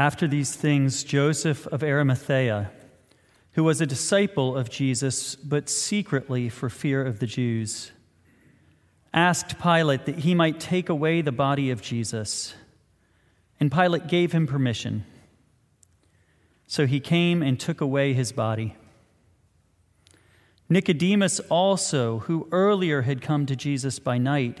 After these things, Joseph of Arimathea, who was a disciple of Jesus, but secretly for fear of the Jews, asked Pilate that he might take away the body of Jesus. And Pilate gave him permission. So he came and took away his body. Nicodemus also, who earlier had come to Jesus by night,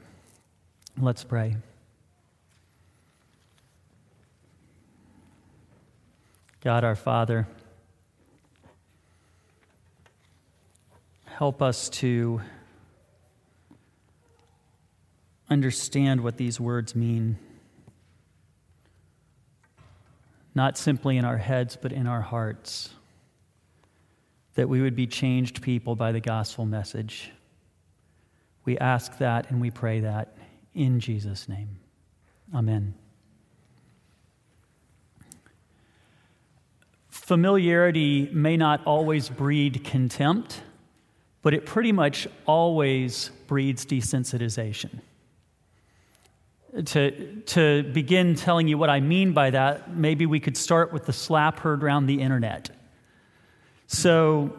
Let's pray. God our Father, help us to understand what these words mean, not simply in our heads, but in our hearts, that we would be changed people by the gospel message. We ask that and we pray that in Jesus' name. Amen. Familiarity may not always breed contempt, but it pretty much always breeds desensitization. To, to begin telling you what I mean by that, maybe we could start with the slap heard around the internet. So,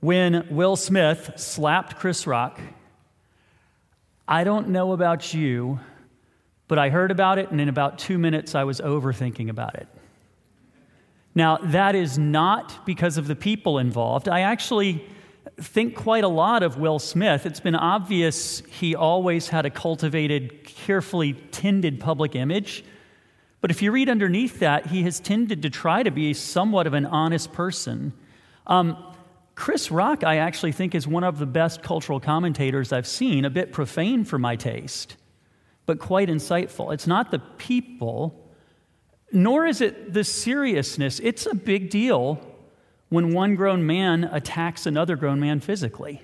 when Will Smith slapped Chris Rock, I don't know about you, but I heard about it, and in about two minutes, I was overthinking about it. Now, that is not because of the people involved. I actually think quite a lot of Will Smith. It's been obvious he always had a cultivated, carefully tended public image. But if you read underneath that, he has tended to try to be somewhat of an honest person. Um, Chris Rock, I actually think, is one of the best cultural commentators I've seen, a bit profane for my taste, but quite insightful. It's not the people, nor is it the seriousness. It's a big deal when one grown man attacks another grown man physically.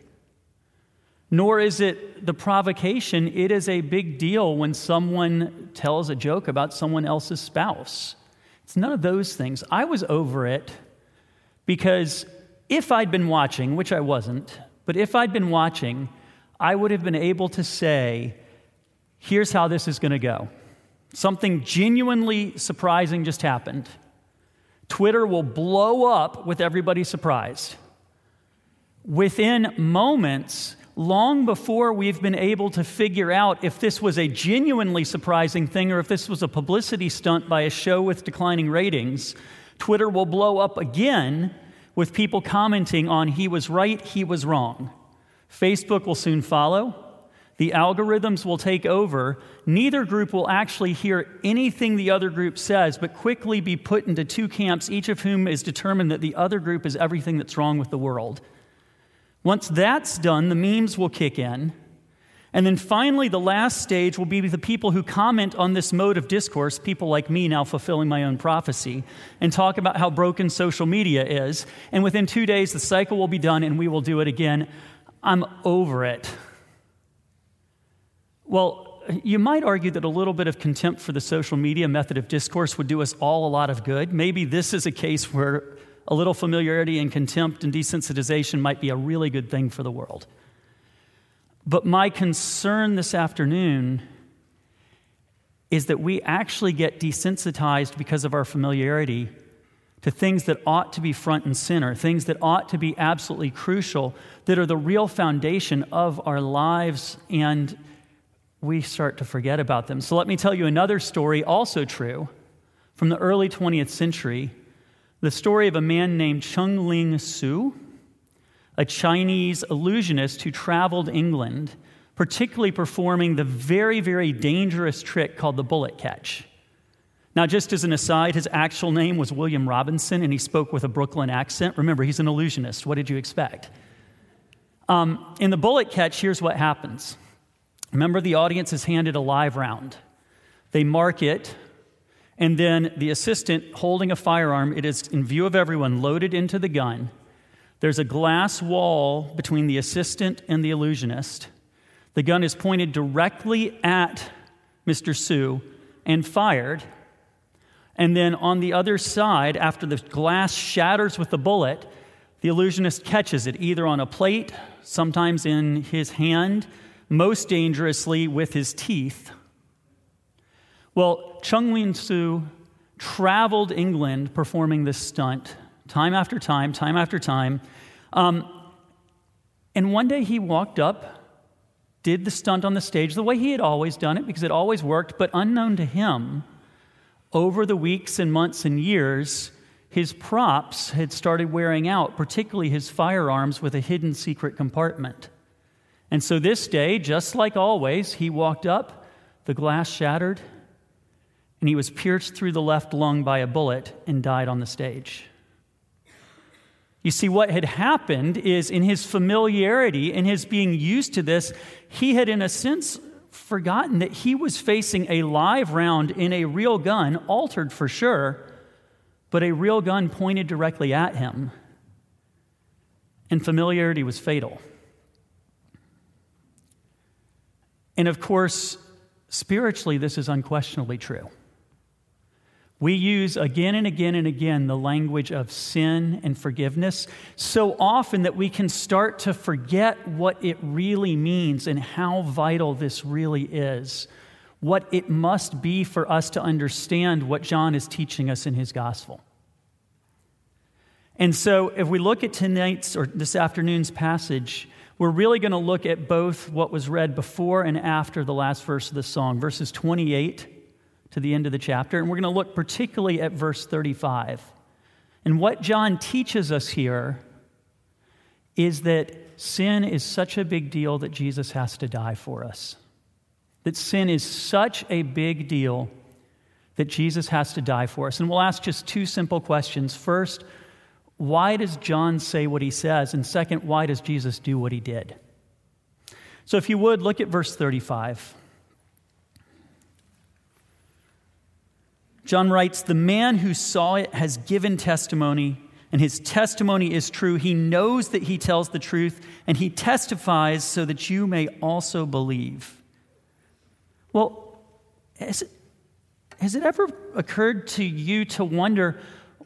Nor is it the provocation. It is a big deal when someone tells a joke about someone else's spouse. It's none of those things. I was over it because if I'd been watching, which I wasn't, but if I'd been watching, I would have been able to say, here's how this is going to go. Something genuinely surprising just happened. Twitter will blow up with everybody surprised. Within moments, long before we've been able to figure out if this was a genuinely surprising thing or if this was a publicity stunt by a show with declining ratings, Twitter will blow up again with people commenting on he was right, he was wrong. Facebook will soon follow. The algorithms will take over. Neither group will actually hear anything the other group says, but quickly be put into two camps, each of whom is determined that the other group is everything that's wrong with the world. Once that's done, the memes will kick in. And then finally, the last stage will be the people who comment on this mode of discourse, people like me now fulfilling my own prophecy, and talk about how broken social media is. And within two days, the cycle will be done and we will do it again. I'm over it. Well, you might argue that a little bit of contempt for the social media method of discourse would do us all a lot of good. Maybe this is a case where a little familiarity and contempt and desensitization might be a really good thing for the world. But my concern this afternoon is that we actually get desensitized because of our familiarity to things that ought to be front and center, things that ought to be absolutely crucial, that are the real foundation of our lives, and we start to forget about them. So let me tell you another story, also true, from the early 20th century the story of a man named Chung Ling Soo a Chinese illusionist who traveled England, particularly performing the very, very dangerous trick called the bullet catch. Now, just as an aside, his actual name was William Robinson, and he spoke with a Brooklyn accent. Remember, he's an illusionist. What did you expect? Um, in the bullet catch, here's what happens. Remember, the audience is handed a live round. They mark it, and then the assistant holding a firearm. It is in view of everyone, loaded into the gun. There's a glass wall between the assistant and the illusionist. The gun is pointed directly at Mr. Soo and fired. And then on the other side, after the glass shatters with the bullet, the illusionist catches it either on a plate, sometimes in his hand, most dangerously with his teeth. Well, Chung Ling Soo traveled England performing this stunt time after time, time after time. Um, and one day he walked up, did the stunt on the stage the way he had always done it because it always worked, but unknown to him, over the weeks and months and years, his props had started wearing out, particularly his firearms with a hidden secret compartment. And so this day, just like always, he walked up, the glass shattered, and he was pierced through the left lung by a bullet and died on the stage. You see, what had happened is in his familiarity, in his being used to this, he had, in a sense, forgotten that he was facing a live round in a real gun, altered for sure but a real gun pointed directly at him, and familiarity was fatal. And of course, spiritually, this is unquestionably true. We use again and again and again the language of sin and forgiveness so often that we can start to forget what it really means and how vital this really is what it must be for us to understand what John is teaching us in his gospel. And so, if we look at tonight's or this afternoon's passage, we're really going to look at both what was read before and after the last verse of the song, verses 28 to the end of the chapter. And we're going to look particularly at verse 35. And what John teaches us here is that sin is such a big deal that Jesus has to die for us that sin is such a big deal that Jesus has to die for us. And we'll ask just two simple questions. First, why does John say what he says? And second, why does Jesus do what he did? So, if you would, look at verse 35. John writes, The man who saw it has given testimony, and his testimony is true. He knows that he tells the truth, and he testifies so that you may also believe. Well, has it, has it ever occurred to you to wonder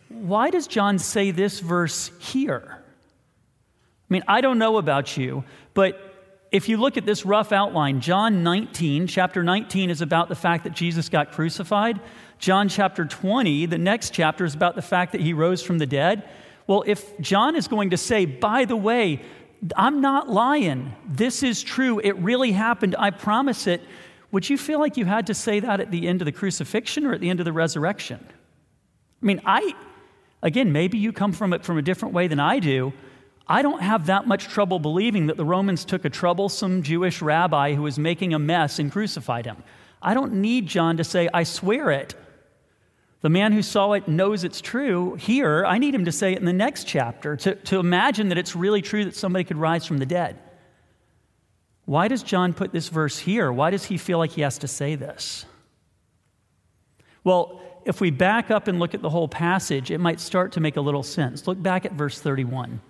why does John say this verse here? I mean, I don't know about you, but if you look at this rough outline, John 19, chapter 19, is about the fact that Jesus got crucified. John chapter 20, the next chapter, is about the fact that he rose from the dead. Well, if John is going to say, by the way, I'm not lying, this is true, it really happened, I promise it, would you feel like you had to say that at the end of the crucifixion or at the end of the resurrection? I mean, I, again, maybe you come from it from a different way than I do. I don't have that much trouble believing that the Romans took a troublesome Jewish rabbi who was making a mess and crucified him. I don't need John to say, I swear it. The man who saw it knows it's true. Here, I need him to say it in the next chapter to, to imagine that it's really true that somebody could rise from the dead. Why does John put this verse here? Why does he feel like he has to say this? Well, if we back up and look at the whole passage, it might start to make a little sense. Look back at verse 31.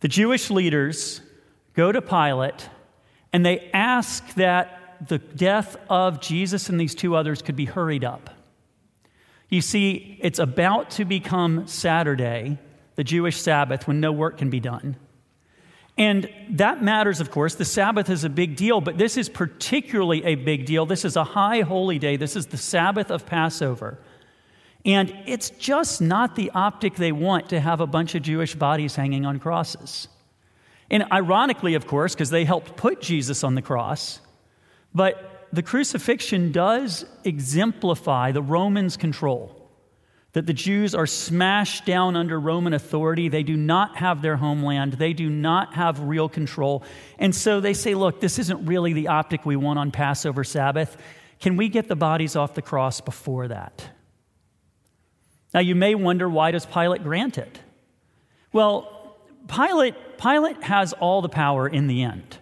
The Jewish leaders go to Pilate and they ask that the death of Jesus and these two others could be hurried up. You see, it's about to become Saturday, the Jewish Sabbath, when no work can be done. And that matters, of course. The Sabbath is a big deal, but this is particularly a big deal. This is a high holy day. This is the Sabbath of Passover. And it's just not the optic they want to have a bunch of Jewish bodies hanging on crosses. And ironically, of course, because they helped put Jesus on the cross, but the crucifixion does exemplify the Romans' control that the Jews are smashed down under Roman authority. They do not have their homeland, they do not have real control. And so they say, look, this isn't really the optic we want on Passover Sabbath. Can we get the bodies off the cross before that? Now, you may wonder why does Pilate grant it? Well, Pilate, Pilate has all the power in the end.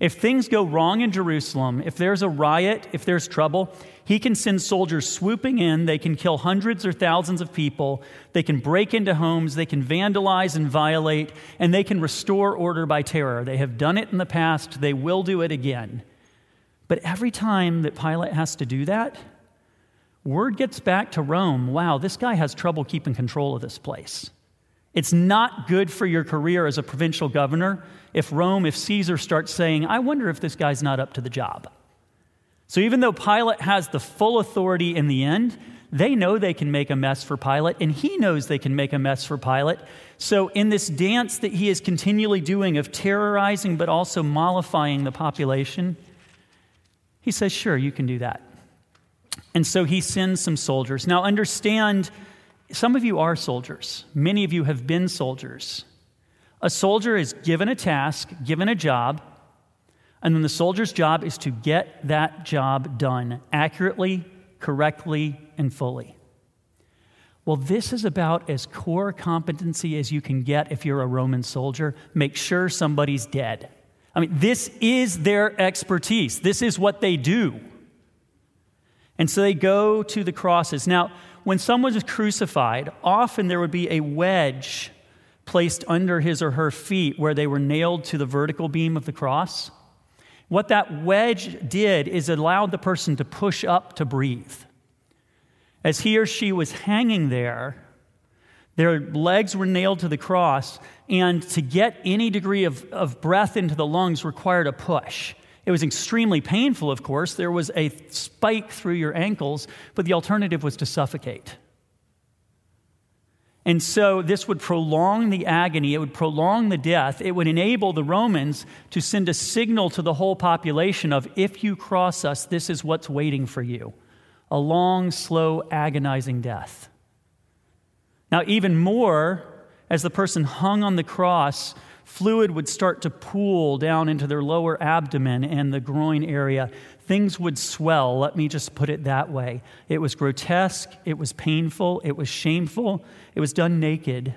If things go wrong in Jerusalem, if there's a riot, if there's trouble, he can send soldiers swooping in. They can kill hundreds or thousands of people. They can break into homes. They can vandalize and violate, and they can restore order by terror. They have done it in the past. They will do it again. But every time that Pilate has to do that, word gets back to Rome wow, this guy has trouble keeping control of this place. It's not good for your career as a provincial governor if Rome, if Caesar starts saying, I wonder if this guy's not up to the job. So even though Pilate has the full authority in the end, they know they can make a mess for Pilate, and he knows they can make a mess for Pilate. So, in this dance that he is continually doing of terrorizing but also mollifying the population, he says, Sure, you can do that. And so he sends some soldiers. Now, understand, some of you are soldiers, many of you have been soldiers. A soldier is given a task, given a job, and then the soldier's job is to get that job done accurately, correctly, and fully. Well, this is about as core competency as you can get if you're a Roman soldier. Make sure somebody's dead. I mean, this is their expertise, this is what they do. And so they go to the crosses. Now, when someone is crucified, often there would be a wedge placed under his or her feet where they were nailed to the vertical beam of the cross. What that wedge did is it allowed the person to push up to breathe. As he or she was hanging there, their legs were nailed to the cross, and to get any degree of, of breath into the lungs required a push. It was extremely painful, of course. There was a spike through your ankles, but the alternative was to suffocate. And so this would prolong the agony, it would prolong the death, it would enable the Romans to send a signal to the whole population of if you cross us, this is what's waiting for you a long, slow, agonizing death. Now, even more, as the person hung on the cross, fluid would start to pool down into their lower abdomen and the groin area. Things would swell, let me just put it that way. It was grotesque, it was painful, it was shameful, it was done naked.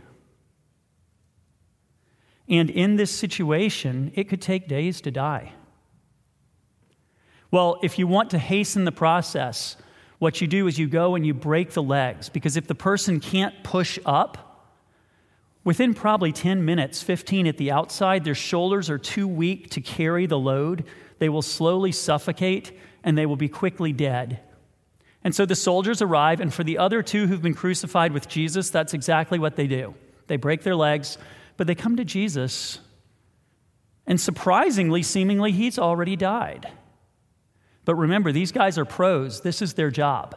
And in this situation, it could take days to die. Well, if you want to hasten the process, what you do is you go and you break the legs, because if the person can't push up, Within probably 10 minutes, 15 at the outside, their shoulders are too weak to carry the load. They will slowly suffocate and they will be quickly dead. And so the soldiers arrive, and for the other two who've been crucified with Jesus, that's exactly what they do. They break their legs, but they come to Jesus, and surprisingly, seemingly, he's already died. But remember, these guys are pros, this is their job.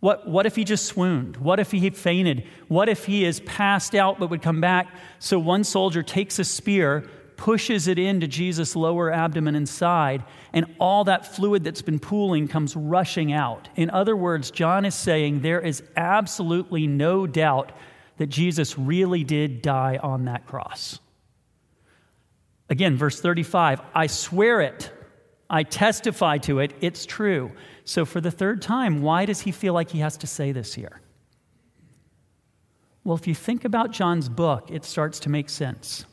What, what if he just swooned? What if he fainted? What if he is passed out but would come back? So one soldier takes a spear, pushes it into Jesus' lower abdomen and side, and all that fluid that's been pooling comes rushing out. In other words, John is saying there is absolutely no doubt that Jesus really did die on that cross. Again, verse 35 I swear it, I testify to it, it's true. So, for the third time, why does he feel like he has to say this here? Well, if you think about John's book, it starts to make sense.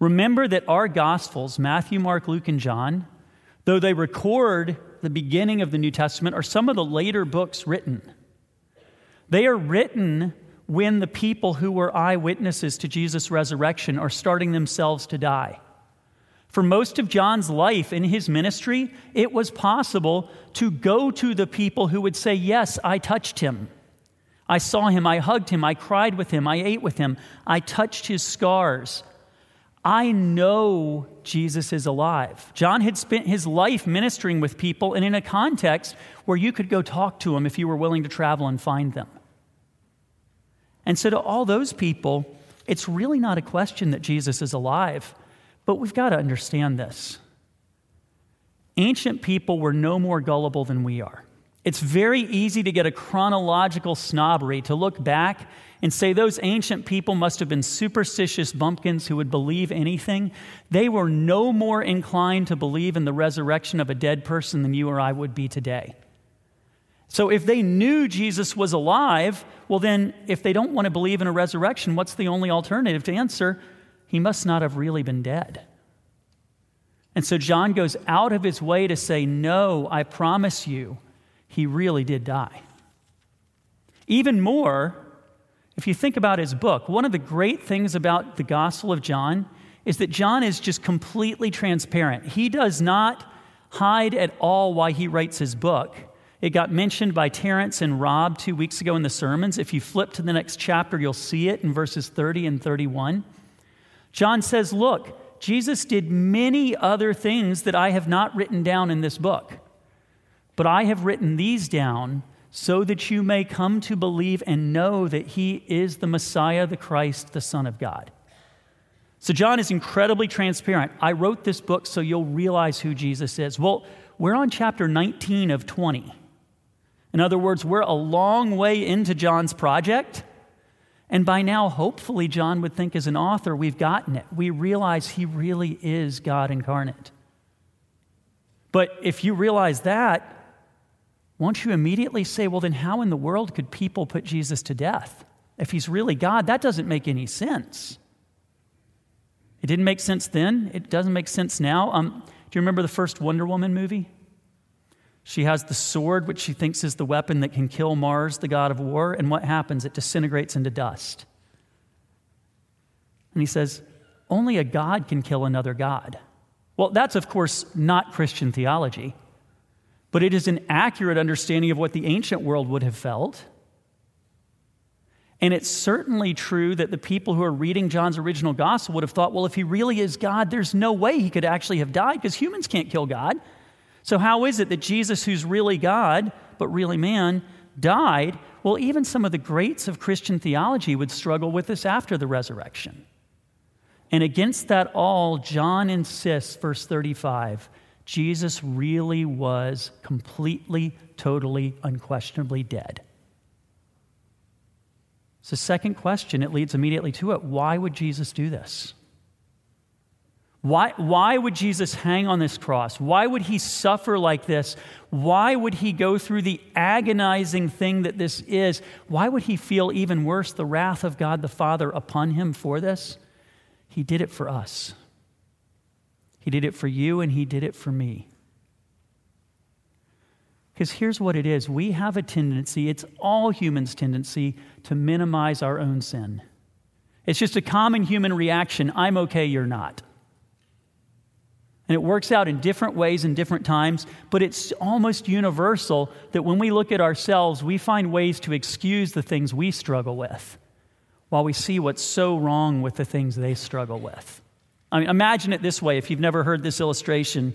Remember that our Gospels, Matthew, Mark, Luke, and John, though they record the beginning of the New Testament, are some of the later books written. They are written when the people who were eyewitnesses to Jesus' resurrection are starting themselves to die. For most of John's life in his ministry, it was possible to go to the people who would say, Yes, I touched him. I saw him. I hugged him. I cried with him. I ate with him. I touched his scars. I know Jesus is alive. John had spent his life ministering with people and in a context where you could go talk to them if you were willing to travel and find them. And so, to all those people, it's really not a question that Jesus is alive. But we've got to understand this. Ancient people were no more gullible than we are. It's very easy to get a chronological snobbery, to look back and say those ancient people must have been superstitious bumpkins who would believe anything. They were no more inclined to believe in the resurrection of a dead person than you or I would be today. So if they knew Jesus was alive, well, then if they don't want to believe in a resurrection, what's the only alternative to answer? He must not have really been dead. And so John goes out of his way to say, No, I promise you, he really did die. Even more, if you think about his book, one of the great things about the Gospel of John is that John is just completely transparent. He does not hide at all why he writes his book. It got mentioned by Terrence and Rob two weeks ago in the sermons. If you flip to the next chapter, you'll see it in verses 30 and 31. John says, Look, Jesus did many other things that I have not written down in this book, but I have written these down so that you may come to believe and know that he is the Messiah, the Christ, the Son of God. So, John is incredibly transparent. I wrote this book so you'll realize who Jesus is. Well, we're on chapter 19 of 20. In other words, we're a long way into John's project. And by now, hopefully, John would think as an author, we've gotten it. We realize he really is God incarnate. But if you realize that, won't you immediately say, well, then how in the world could people put Jesus to death? If he's really God, that doesn't make any sense. It didn't make sense then. It doesn't make sense now. Um, do you remember the first Wonder Woman movie? She has the sword, which she thinks is the weapon that can kill Mars, the god of war. And what happens? It disintegrates into dust. And he says, Only a God can kill another God. Well, that's, of course, not Christian theology, but it is an accurate understanding of what the ancient world would have felt. And it's certainly true that the people who are reading John's original gospel would have thought, well, if he really is God, there's no way he could actually have died because humans can't kill God. So, how is it that Jesus, who's really God, but really man, died? Well, even some of the greats of Christian theology would struggle with this after the resurrection. And against that all, John insists, verse 35, Jesus really was completely, totally, unquestionably dead. So, second question, it leads immediately to it. Why would Jesus do this? Why, why would Jesus hang on this cross? Why would he suffer like this? Why would he go through the agonizing thing that this is? Why would he feel even worse the wrath of God the Father upon him for this? He did it for us. He did it for you, and he did it for me. Because here's what it is we have a tendency, it's all humans' tendency, to minimize our own sin. It's just a common human reaction I'm okay, you're not. And it works out in different ways in different times, but it's almost universal that when we look at ourselves, we find ways to excuse the things we struggle with while we see what's so wrong with the things they struggle with. I mean, imagine it this way if you've never heard this illustration.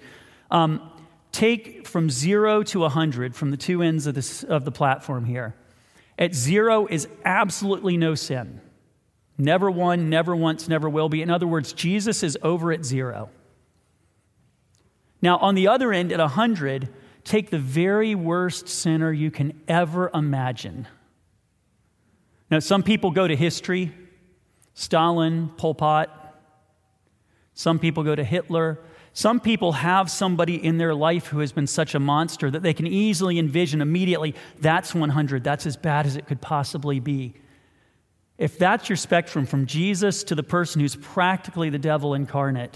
Um, take from zero to 100 from the two ends of, this, of the platform here. At zero is absolutely no sin. Never one, never once, never will be. In other words, Jesus is over at zero. Now, on the other end, at 100, take the very worst sinner you can ever imagine. Now, some people go to history Stalin, Pol Pot. Some people go to Hitler. Some people have somebody in their life who has been such a monster that they can easily envision immediately that's 100. That's as bad as it could possibly be. If that's your spectrum from Jesus to the person who's practically the devil incarnate,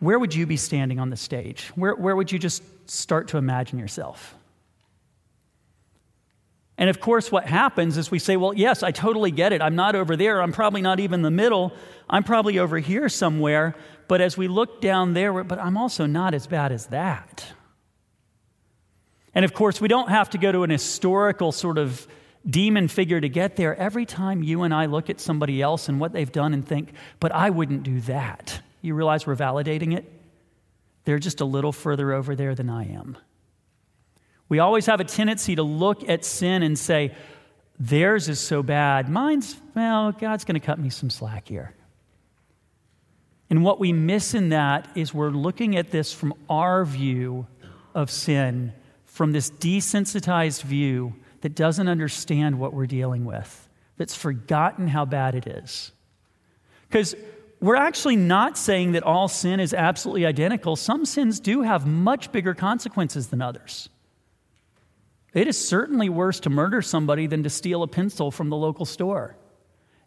where would you be standing on the stage? Where, where would you just start to imagine yourself? And of course, what happens is we say, well, yes, I totally get it. I'm not over there. I'm probably not even the middle. I'm probably over here somewhere. But as we look down there, but I'm also not as bad as that. And of course, we don't have to go to an historical sort of demon figure to get there. Every time you and I look at somebody else and what they've done and think, but I wouldn't do that. You realize we're validating it? They're just a little further over there than I am. We always have a tendency to look at sin and say, theirs is so bad. Mine's, well, God's going to cut me some slack here. And what we miss in that is we're looking at this from our view of sin, from this desensitized view that doesn't understand what we're dealing with, that's forgotten how bad it is. Because we're actually not saying that all sin is absolutely identical. Some sins do have much bigger consequences than others. It is certainly worse to murder somebody than to steal a pencil from the local store.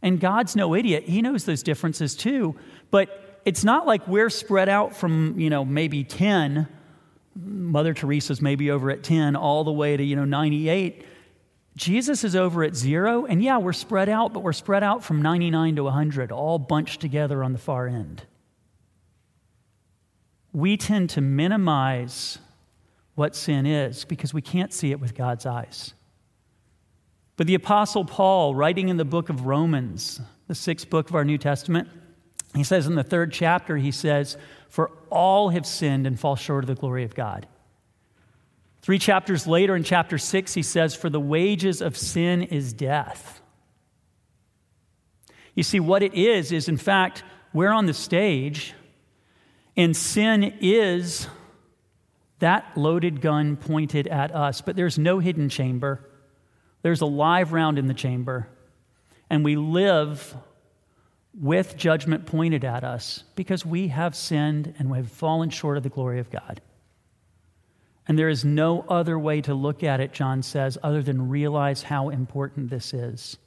And God's no idiot. He knows those differences too. But it's not like we're spread out from, you know, maybe 10. Mother Teresa's maybe over at 10 all the way to, you know, 98. Jesus is over at zero. And yeah, we're spread out, but we're spread out from 99 to 100, all bunched together on the far end. We tend to minimize what sin is because we can't see it with God's eyes. But the Apostle Paul, writing in the book of Romans, the sixth book of our New Testament, he says in the third chapter, he says, For all have sinned and fall short of the glory of God. Three chapters later, in chapter six, he says, For the wages of sin is death. You see, what it is, is in fact, we're on the stage, and sin is that loaded gun pointed at us, but there's no hidden chamber. There's a live round in the chamber, and we live with judgment pointed at us because we have sinned and we have fallen short of the glory of God. And there is no other way to look at it, John says, other than realize how important this is.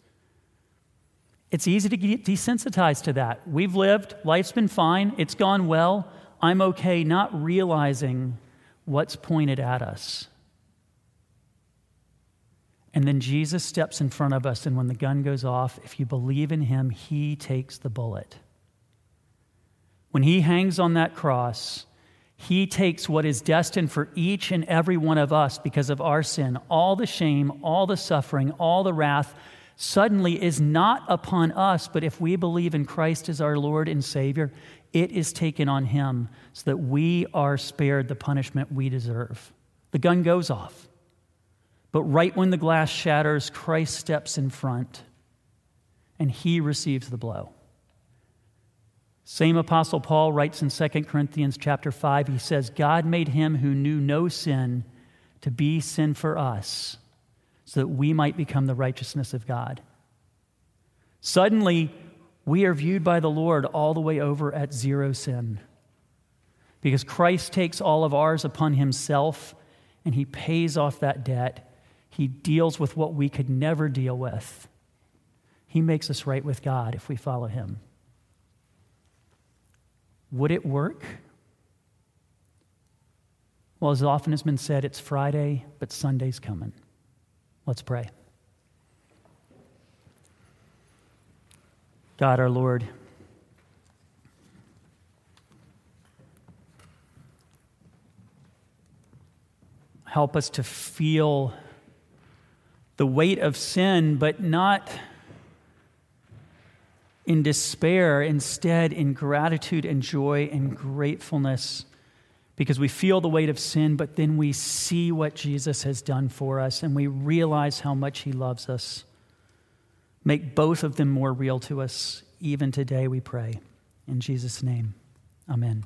It's easy to get desensitized to that. We've lived, life's been fine, it's gone well, I'm okay, not realizing what's pointed at us. And then Jesus steps in front of us, and when the gun goes off, if you believe in him, he takes the bullet. When he hangs on that cross, he takes what is destined for each and every one of us because of our sin, all the shame, all the suffering, all the wrath, suddenly is not upon us, but if we believe in Christ as our Lord and Savior, it is taken on him so that we are spared the punishment we deserve. The gun goes off. But right when the glass shatters, Christ steps in front and he receives the blow. Same apostle Paul writes in 2 Corinthians chapter 5 he says God made him who knew no sin to be sin for us so that we might become the righteousness of God. Suddenly we are viewed by the Lord all the way over at zero sin. Because Christ takes all of ours upon himself and he pays off that debt he deals with what we could never deal with. He makes us right with God if we follow Him. Would it work? Well, as often has been said, it's Friday, but Sunday's coming. Let's pray. God, our Lord, help us to feel the weight of sin, but not in despair, instead, in gratitude and joy and gratefulness, because we feel the weight of sin, but then we see what Jesus has done for us and we realize how much He loves us. Make both of them more real to us, even today, we pray. In Jesus' name, amen.